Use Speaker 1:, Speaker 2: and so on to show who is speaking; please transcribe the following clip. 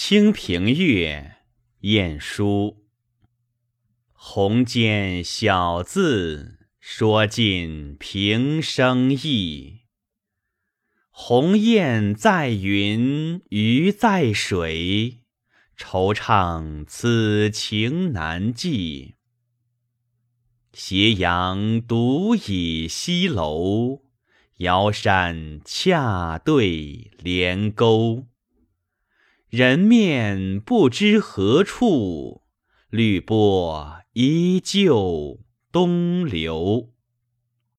Speaker 1: 清平乐·晏殊。鸿笺小字，说尽平生意。鸿雁在云，鱼在水，惆怅此情难寄。斜阳独倚西楼，遥山恰对连沟。人面不知何处，绿波依旧东流。